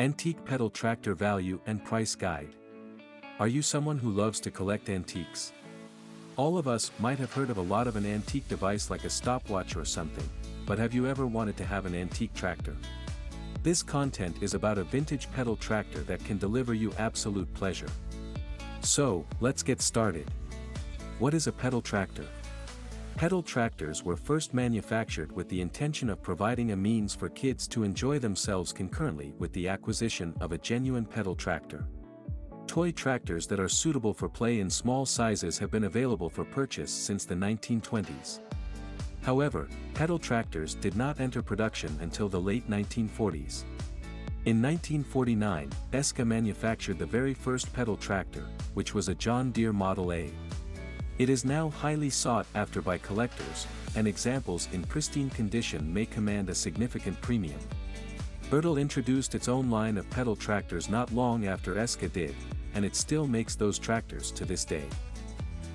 Antique Pedal Tractor Value and Price Guide. Are you someone who loves to collect antiques? All of us might have heard of a lot of an antique device like a stopwatch or something, but have you ever wanted to have an antique tractor? This content is about a vintage pedal tractor that can deliver you absolute pleasure. So, let's get started. What is a pedal tractor? Pedal tractors were first manufactured with the intention of providing a means for kids to enjoy themselves concurrently with the acquisition of a genuine pedal tractor. Toy tractors that are suitable for play in small sizes have been available for purchase since the 1920s. However, pedal tractors did not enter production until the late 1940s. In 1949, Eska manufactured the very first pedal tractor, which was a John Deere Model A. It is now highly sought after by collectors, and examples in pristine condition may command a significant premium. Ertl introduced its own line of pedal tractors not long after Eska did, and it still makes those tractors to this day.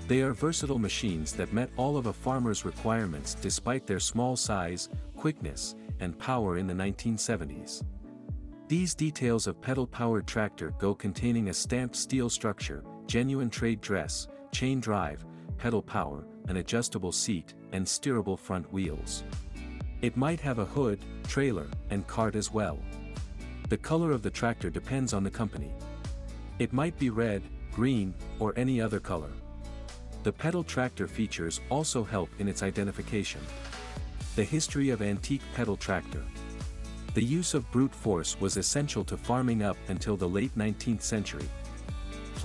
They are versatile machines that met all of a farmer's requirements despite their small size, quickness, and power in the 1970s. These details of pedal-powered tractor go containing a stamped steel structure, genuine trade dress, chain drive, pedal power, an adjustable seat, and steerable front wheels. It might have a hood, trailer, and cart as well. The color of the tractor depends on the company. It might be red, green, or any other color. The pedal tractor features also help in its identification. The history of antique pedal tractor. The use of brute force was essential to farming up until the late 19th century,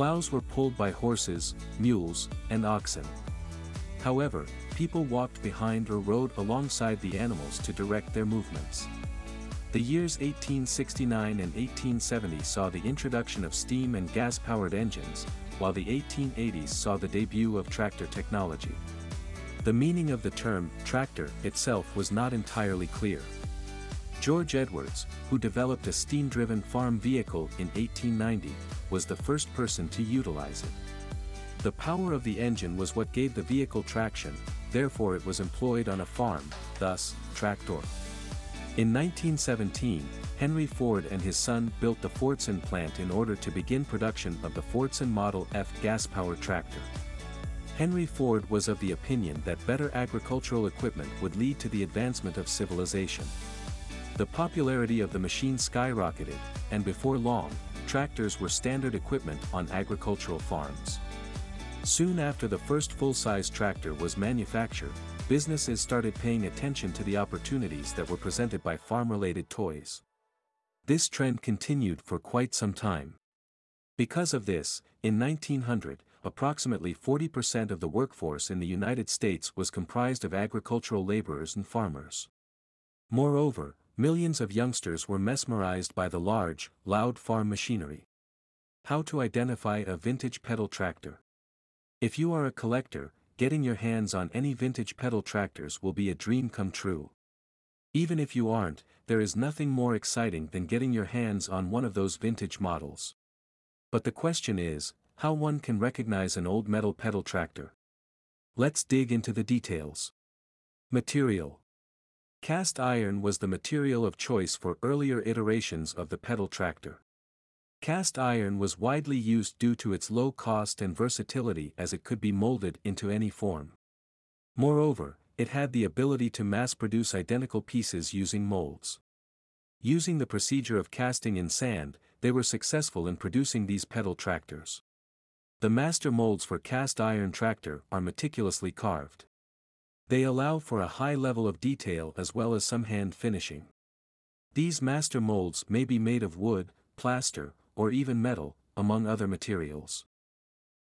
Plows were pulled by horses, mules, and oxen. However, people walked behind or rode alongside the animals to direct their movements. The years 1869 and 1870 saw the introduction of steam and gas-powered engines, while the 1880s saw the debut of tractor technology. The meaning of the term tractor itself was not entirely clear. George Edwards, who developed a steam-driven farm vehicle in 1890, was the first person to utilize it. The power of the engine was what gave the vehicle traction, therefore it was employed on a farm, thus, tractor. In 1917, Henry Ford and his son built the Fordson plant in order to begin production of the Fordson Model F gas-powered tractor. Henry Ford was of the opinion that better agricultural equipment would lead to the advancement of civilization. The popularity of the machine skyrocketed, and before long, tractors were standard equipment on agricultural farms. Soon after the first full-size tractor was manufactured, businesses started paying attention to the opportunities that were presented by farm-related toys. This trend continued for quite some time. Because of this, in 1900, approximately 40% of the workforce in the United States was comprised of agricultural laborers and farmers. Moreover, Millions of youngsters were mesmerized by the large, loud farm machinery. How to identify a vintage pedal tractor. If you are a collector, getting your hands on any vintage pedal tractors will be a dream come true. Even if you aren't, there is nothing more exciting than getting your hands on one of those vintage models. But the question is, how one can recognize an old metal pedal tractor. Let's dig into the details. Material Cast iron was the material of choice for earlier iterations of the pedal tractor. Cast iron was widely used due to its low cost and versatility as it could be molded into any form. Moreover, it had the ability to mass-produce identical pieces using molds. Using the procedure of casting in sand, they were successful in producing these pedal tractors. The master molds for cast iron tractor are meticulously carved. They allow for a high level of detail as well as some hand finishing. These master molds may be made of wood, plaster, or even metal, among other materials.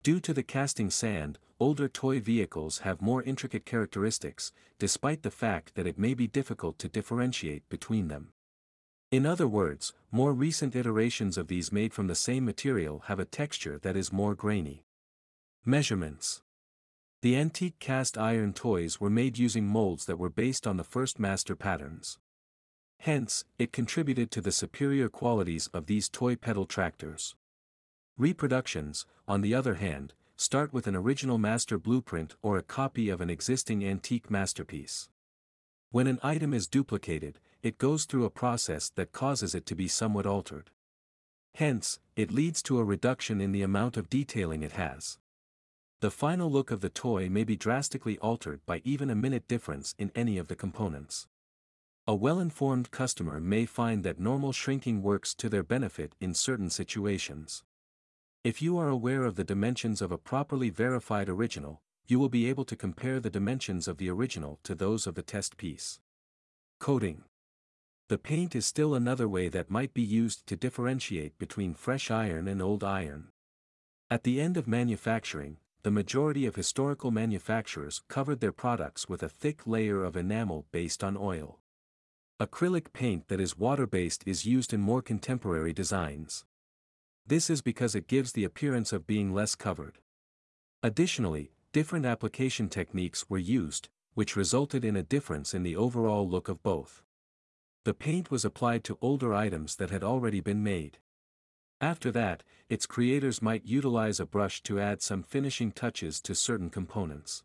Due to the casting sand, older toy vehicles have more intricate characteristics, despite the fact that it may be difficult to differentiate between them. In other words, more recent iterations of these made from the same material have a texture that is more grainy. Measurements the antique cast iron toys were made using molds that were based on the first master patterns. Hence, it contributed to the superior qualities of these toy pedal tractors. Reproductions, on the other hand, start with an original master blueprint or a copy of an existing antique masterpiece. When an item is duplicated, it goes through a process that causes it to be somewhat altered. Hence, it leads to a reduction in the amount of detailing it has. The final look of the toy may be drastically altered by even a minute difference in any of the components. A well-informed customer may find that normal shrinking works to their benefit in certain situations. If you are aware of the dimensions of a properly verified original, you will be able to compare the dimensions of the original to those of the test piece. Coating The paint is still another way that might be used to differentiate between fresh iron and old iron. At the end of manufacturing, the majority of historical manufacturers covered their products with a thick layer of enamel based on oil. Acrylic paint that is water-based is used in more contemporary designs. This is because it gives the appearance of being less covered. Additionally, different application techniques were used, which resulted in a difference in the overall look of both. The paint was applied to older items that had already been made. After that, its creators might utilize a brush to add some finishing touches to certain components.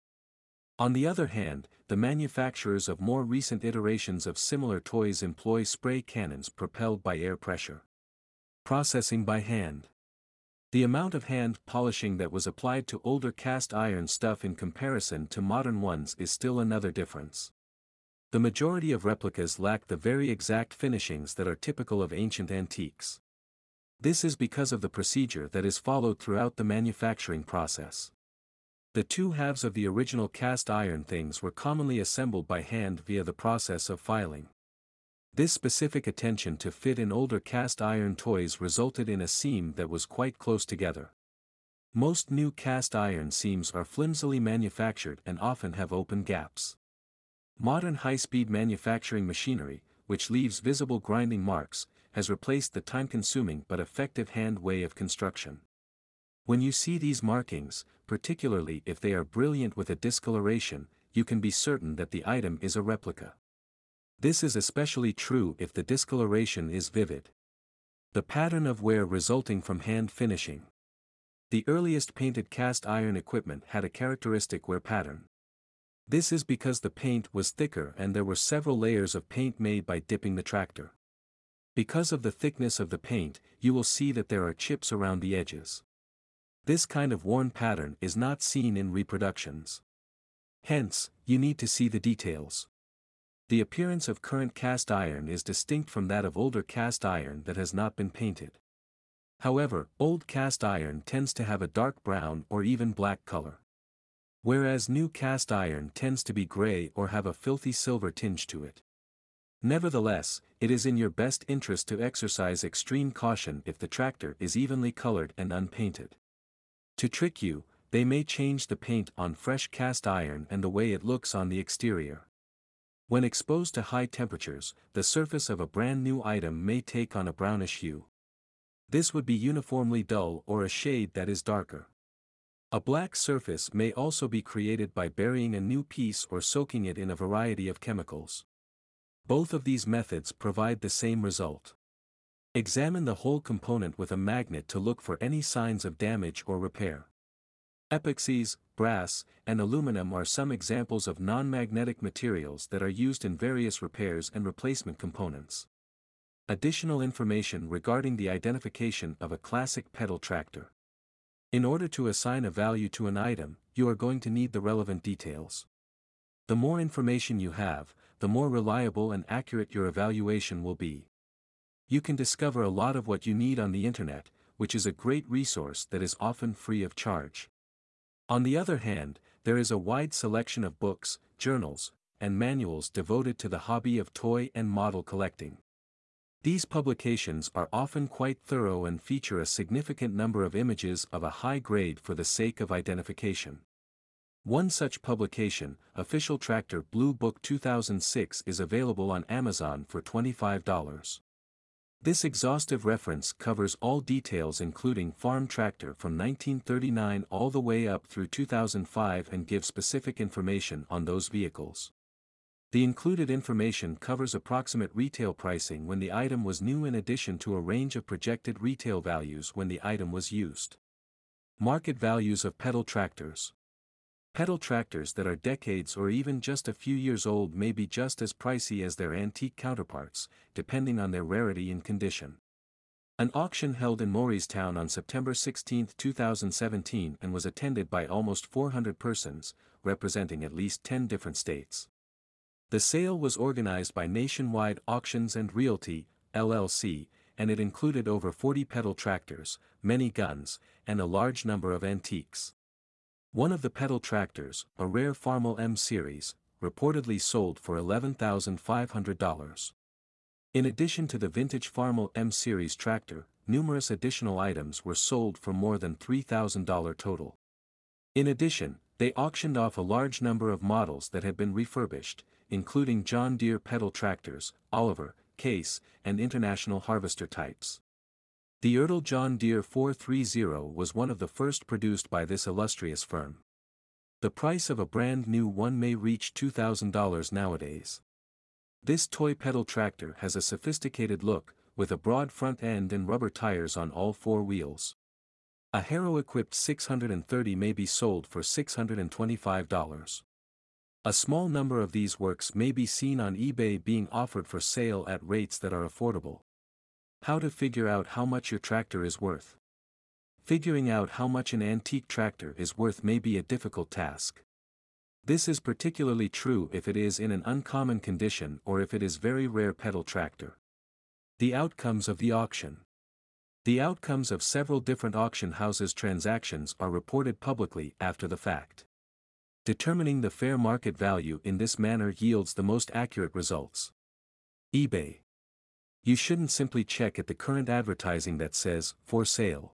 On the other hand, the manufacturers of more recent iterations of similar toys employ spray cannons propelled by air pressure. Processing by hand. The amount of hand polishing that was applied to older cast iron stuff in comparison to modern ones is still another difference. The majority of replicas lack the very exact finishings that are typical of ancient antiques. This is because of the procedure that is followed throughout the manufacturing process. The two halves of the original cast iron things were commonly assembled by hand via the process of filing. This specific attention to fit in older cast iron toys resulted in a seam that was quite close together. Most new cast iron seams are flimsily manufactured and often have open gaps. Modern high-speed manufacturing machinery, which leaves visible grinding marks, has replaced the time-consuming but effective hand way of construction. When you see these markings, particularly if they are brilliant with a discoloration, you can be certain that the item is a replica. This is especially true if the discoloration is vivid. The pattern of wear resulting from hand finishing. The earliest painted cast iron equipment had a characteristic wear pattern. This is because the paint was thicker and there were several layers of paint made by dipping the tractor. Because of the thickness of the paint, you will see that there are chips around the edges. This kind of worn pattern is not seen in reproductions. Hence, you need to see the details. The appearance of current cast iron is distinct from that of older cast iron that has not been painted. However, old cast iron tends to have a dark brown or even black color. Whereas new cast iron tends to be gray or have a filthy silver tinge to it. Nevertheless, it is in your best interest to exercise extreme caution if the tractor is evenly colored and unpainted. To trick you, they may change the paint on fresh cast iron and the way it looks on the exterior. When exposed to high temperatures, the surface of a brand new item may take on a brownish hue. This would be uniformly dull or a shade that is darker. A black surface may also be created by burying a new piece or soaking it in a variety of chemicals. Both of these methods provide the same result. Examine the whole component with a magnet to look for any signs of damage or repair. Epoxies, brass, and aluminum are some examples of non-magnetic materials that are used in various repairs and replacement components. Additional information regarding the identification of a classic pedal tractor. In order to assign a value to an item, you are going to need the relevant details. The more information you have, the more reliable and accurate your evaluation will be. You can discover a lot of what you need on the internet, which is a great resource that is often free of charge. On the other hand, there is a wide selection of books, journals, and manuals devoted to the hobby of toy and model collecting. These publications are often quite thorough and feature a significant number of images of a high grade for the sake of identification. One such publication, Official Tractor Blue Book 2006 is available on Amazon for $25. This exhaustive reference covers all details including farm tractor from 1939 all the way up through 2005 and gives specific information on those vehicles. The included information covers approximate retail pricing when the item was new in addition to a range of projected retail values when the item was used. Market values of pedal tractors. Pedal tractors that are decades or even just a few years old may be just as pricey as their antique counterparts, depending on their rarity and condition. An auction held in Morristown on September 16, 2017 and was attended by almost 400 persons, representing at least 10 different states. The sale was organized by Nationwide Auctions and Realty, LLC, and it included over 40 pedal tractors, many guns, and a large number of antiques. One of the pedal tractors, a rare Farmall M series, reportedly sold for $11,500. In addition to the vintage Farmall M Series tractor, numerous additional items were sold for more than $3,000 total. In addition, they auctioned off a large number of models that had been refurbished, including John Deere pedal tractors, Oliver, Case, and International Harvester types. The Ertl John Deere 430 was one of the first produced by this illustrious firm. The price of a brand new one may reach $2,000 nowadays. This toy pedal tractor has a sophisticated look, with a broad front end and rubber tires on all four wheels. A Harrow-equipped 630 may be sold for $625. A small number of these works may be seen on eBay being offered for sale at rates that are affordable. How to figure out how much your tractor is worth. Figuring out how much an antique tractor is worth may be a difficult task. This is particularly true if it is in an uncommon condition or if it is very rare pedal tractor. The outcomes of the auction. The outcomes of several different auction houses' transactions are reported publicly after the fact. Determining the fair market value in this manner yields the most accurate results. eBay. You shouldn't simply check at the current advertising that says, for sale.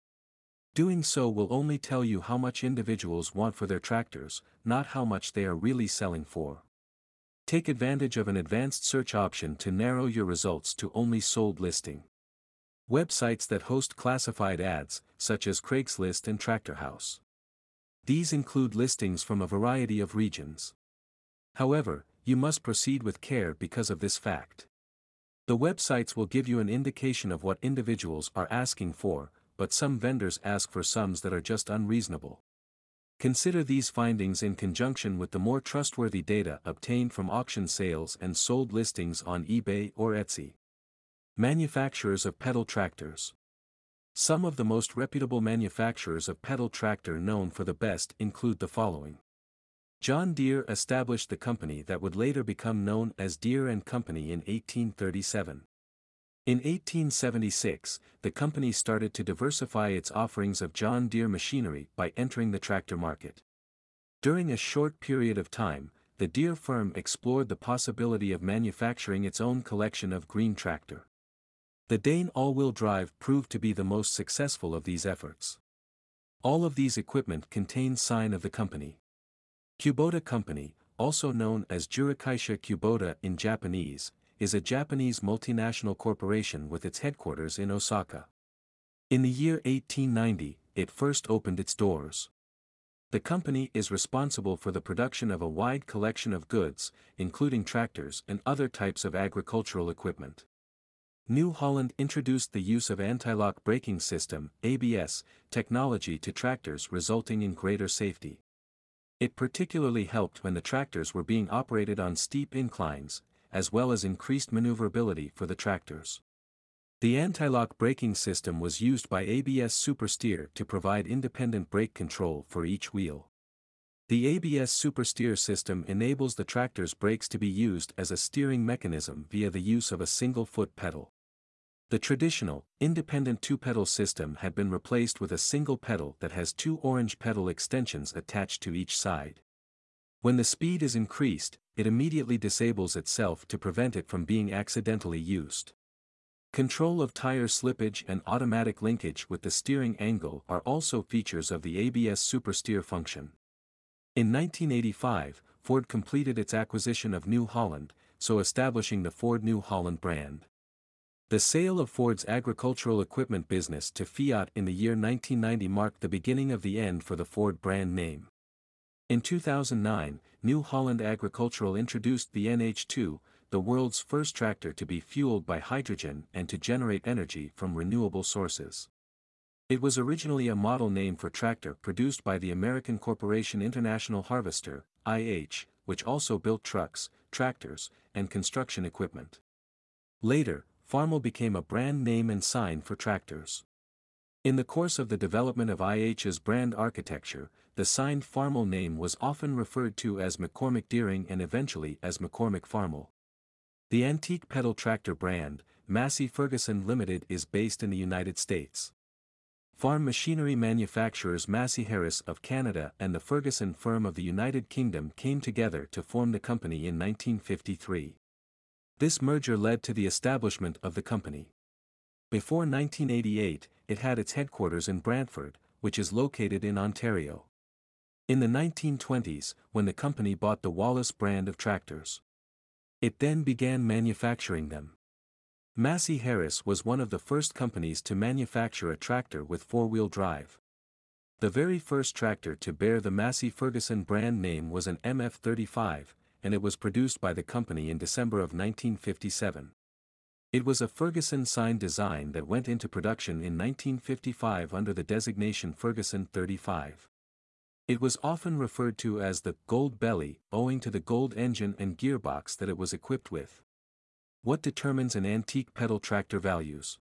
Doing so will only tell you how much individuals want for their tractors, not how much they are really selling for. Take advantage of an advanced search option to narrow your results to only sold listing. Websites that host classified ads, such as Craigslist and Tractor House. These include listings from a variety of regions. However, you must proceed with care because of this fact. The websites will give you an indication of what individuals are asking for, but some vendors ask for sums that are just unreasonable. Consider these findings in conjunction with the more trustworthy data obtained from auction sales and sold listings on eBay or Etsy. Manufacturers of pedal tractors. Some of the most reputable manufacturers of pedal tractor known for the best include the following. John Deere established the company that would later become known as Deere and Company in 1837. In 1876, the company started to diversify its offerings of John Deere machinery by entering the tractor market. During a short period of time, the Deere firm explored the possibility of manufacturing its own collection of green tractor. The Dain all-wheel drive proved to be the most successful of these efforts. All of these equipment contain sign of the company. Kubota Company, also known as Jurokaisha Kubota in Japanese, is a Japanese multinational corporation with its headquarters in Osaka. In the year 1890, it first opened its doors. The company is responsible for the production of a wide collection of goods, including tractors and other types of agricultural equipment. New Holland introduced the use of anti-lock braking system ABS, technology to tractors resulting in greater safety. It particularly helped when the tractors were being operated on steep inclines, as well as increased maneuverability for the tractors. The anti-lock braking system was used by ABS Supersteer to provide independent brake control for each wheel. The ABS Supersteer system enables the tractor's brakes to be used as a steering mechanism via the use of a single foot pedal. The traditional, independent two-pedal system had been replaced with a single pedal that has two orange pedal extensions attached to each side. When the speed is increased, it immediately disables itself to prevent it from being accidentally used. Control of tire slippage and automatic linkage with the steering angle are also features of the ABS Supersteer function. In 1985, Ford completed its acquisition of New Holland, so establishing the Ford New Holland brand. The sale of Ford's agricultural equipment business to Fiat in the year 1990 marked the beginning of the end for the Ford brand name. In 2009, New Holland Agricultural introduced the NH2, the world's first tractor to be fueled by hydrogen and to generate energy from renewable sources. It was originally a model name for tractor produced by the American corporation International Harvester, IH, which also built trucks, tractors, and construction equipment. Later, Farmall became a brand name and sign for tractors. In the course of the development of IH's brand architecture, the signed Farmall name was often referred to as McCormick Deering and eventually as McCormick Farmall. The antique pedal tractor brand, Massey Ferguson Limited is based in the United States. Farm machinery manufacturers Massey Harris of Canada and the Ferguson firm of the United Kingdom came together to form the company in 1953. This merger led to the establishment of the company. Before 1988, it had its headquarters in Brantford, which is located in Ontario. In the 1920s, when the company bought the Wallis brand of tractors, it then began manufacturing them. Massey Harris was one of the first companies to manufacture a tractor with four-wheel drive. The very first tractor to bear the Massey Ferguson brand name was an MF-35, and it was produced by the company in December of 1957. It was a Ferguson-signed design that went into production in 1955 under the designation Ferguson 35. It was often referred to as the Gold Belly, owing to the gold engine and gearbox that it was equipped with. What determines an antique pedal tractor values?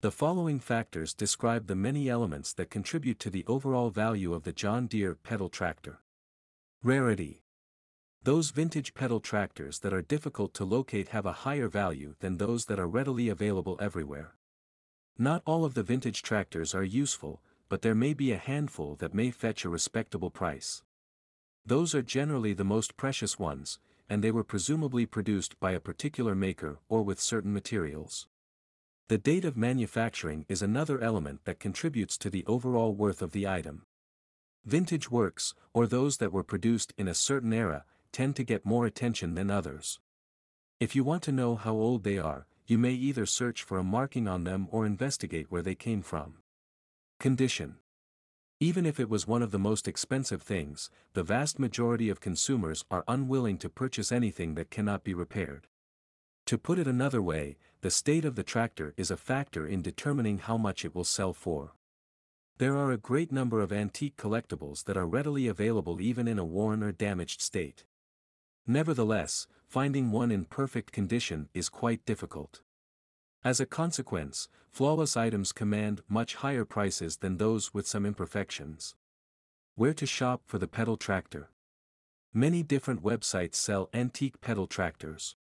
The following factors describe the many elements that contribute to the overall value of the John Deere pedal tractor. Rarity. Those vintage pedal tractors that are difficult to locate have a higher value than those that are readily available everywhere. Not all of the vintage tractors are useful, but there may be a handful that may fetch a respectable price. Those are generally the most precious ones, and they were presumably produced by a particular maker or with certain materials. The date of manufacturing is another element that contributes to the overall worth of the item. Vintage works, or those that were produced in a certain era, tend to get more attention than others. If you want to know how old they are, you may either search for a marking on them or investigate where they came from. Condition even if it was one of the most expensive things, the vast majority of consumers are unwilling to purchase anything that cannot be repaired. To put it another way, the state of the tractor is a factor in determining how much it will sell for. There are a great number of antique collectibles that are readily available even in a worn or damaged state. Nevertheless, finding one in perfect condition is quite difficult. As a consequence, flawless items command much higher prices than those with some imperfections. Where to shop for the pedal tractor? Many different websites sell antique pedal tractors.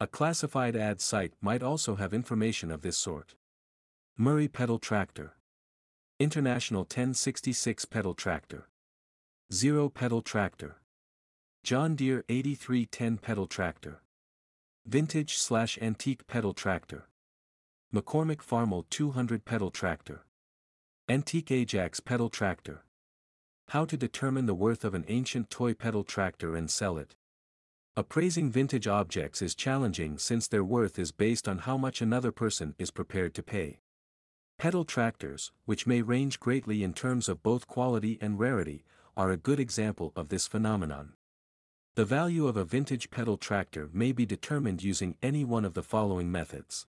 A classified ad site might also have information of this sort. Murray Pedal Tractor. International 1066 Pedal Tractor. Zero Pedal Tractor. John Deere 8310 Pedal Tractor. Vintage slash Antique Pedal Tractor. McCormick Farmall 200 pedal tractor. Antique Ajax pedal tractor. How to determine the worth of an ancient toy pedal tractor and sell it. Appraising vintage objects is challenging since their worth is based on how much another person is prepared to pay. Pedal tractors, which may range greatly in terms of both quality and rarity, are a good example of this phenomenon. The value of a vintage pedal tractor may be determined using any one of the following methods.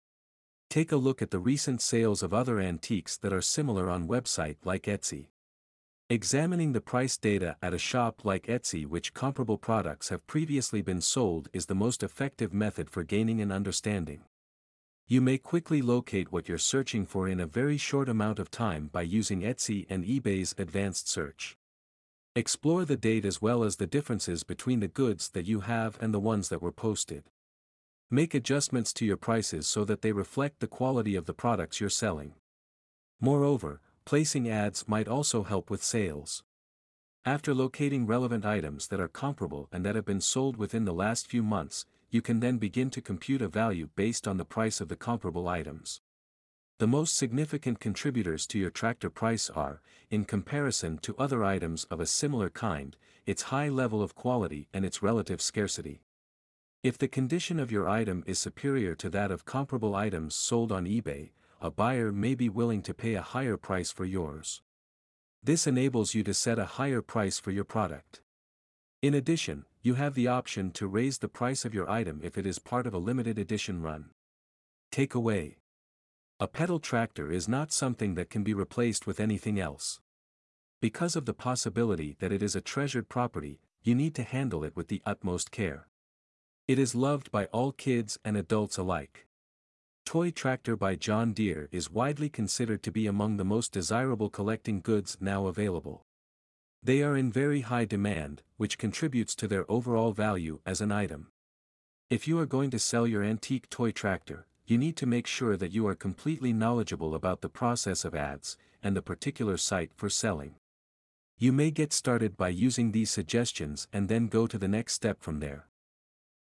Take a look at the recent sales of other antiques that are similar on website like Etsy. Examining the price data at a shop like Etsy which comparable products have previously been sold is the most effective method for gaining an understanding. You may quickly locate what you're searching for in a very short amount of time by using Etsy and eBay's advanced search. Explore the date as well as the differences between the goods that you have and the ones that were posted. Make adjustments to your prices so that they reflect the quality of the products you're selling. Moreover, placing ads might also help with sales. After locating relevant items that are comparable and that have been sold within the last few months, you can then begin to compute a value based on the price of the comparable items. The most significant contributors to your tractor price are, in comparison to other items of a similar kind, its high level of quality and its relative scarcity. If the condition of your item is superior to that of comparable items sold on eBay, a buyer may be willing to pay a higher price for yours. This enables you to set a higher price for your product. In addition, you have the option to raise the price of your item if it is part of a limited edition run. Takeaway A pedal tractor is not something that can be replaced with anything else. Because of the possibility that it is a treasured property, you need to handle it with the utmost care. It is loved by all kids and adults alike. Toy Tractor by John Deere is widely considered to be among the most desirable collecting goods now available. They are in very high demand, which contributes to their overall value as an item. If you are going to sell your antique toy tractor, you need to make sure that you are completely knowledgeable about the process of ads, and the particular site for selling. You may get started by using these suggestions and then go to the next step from there.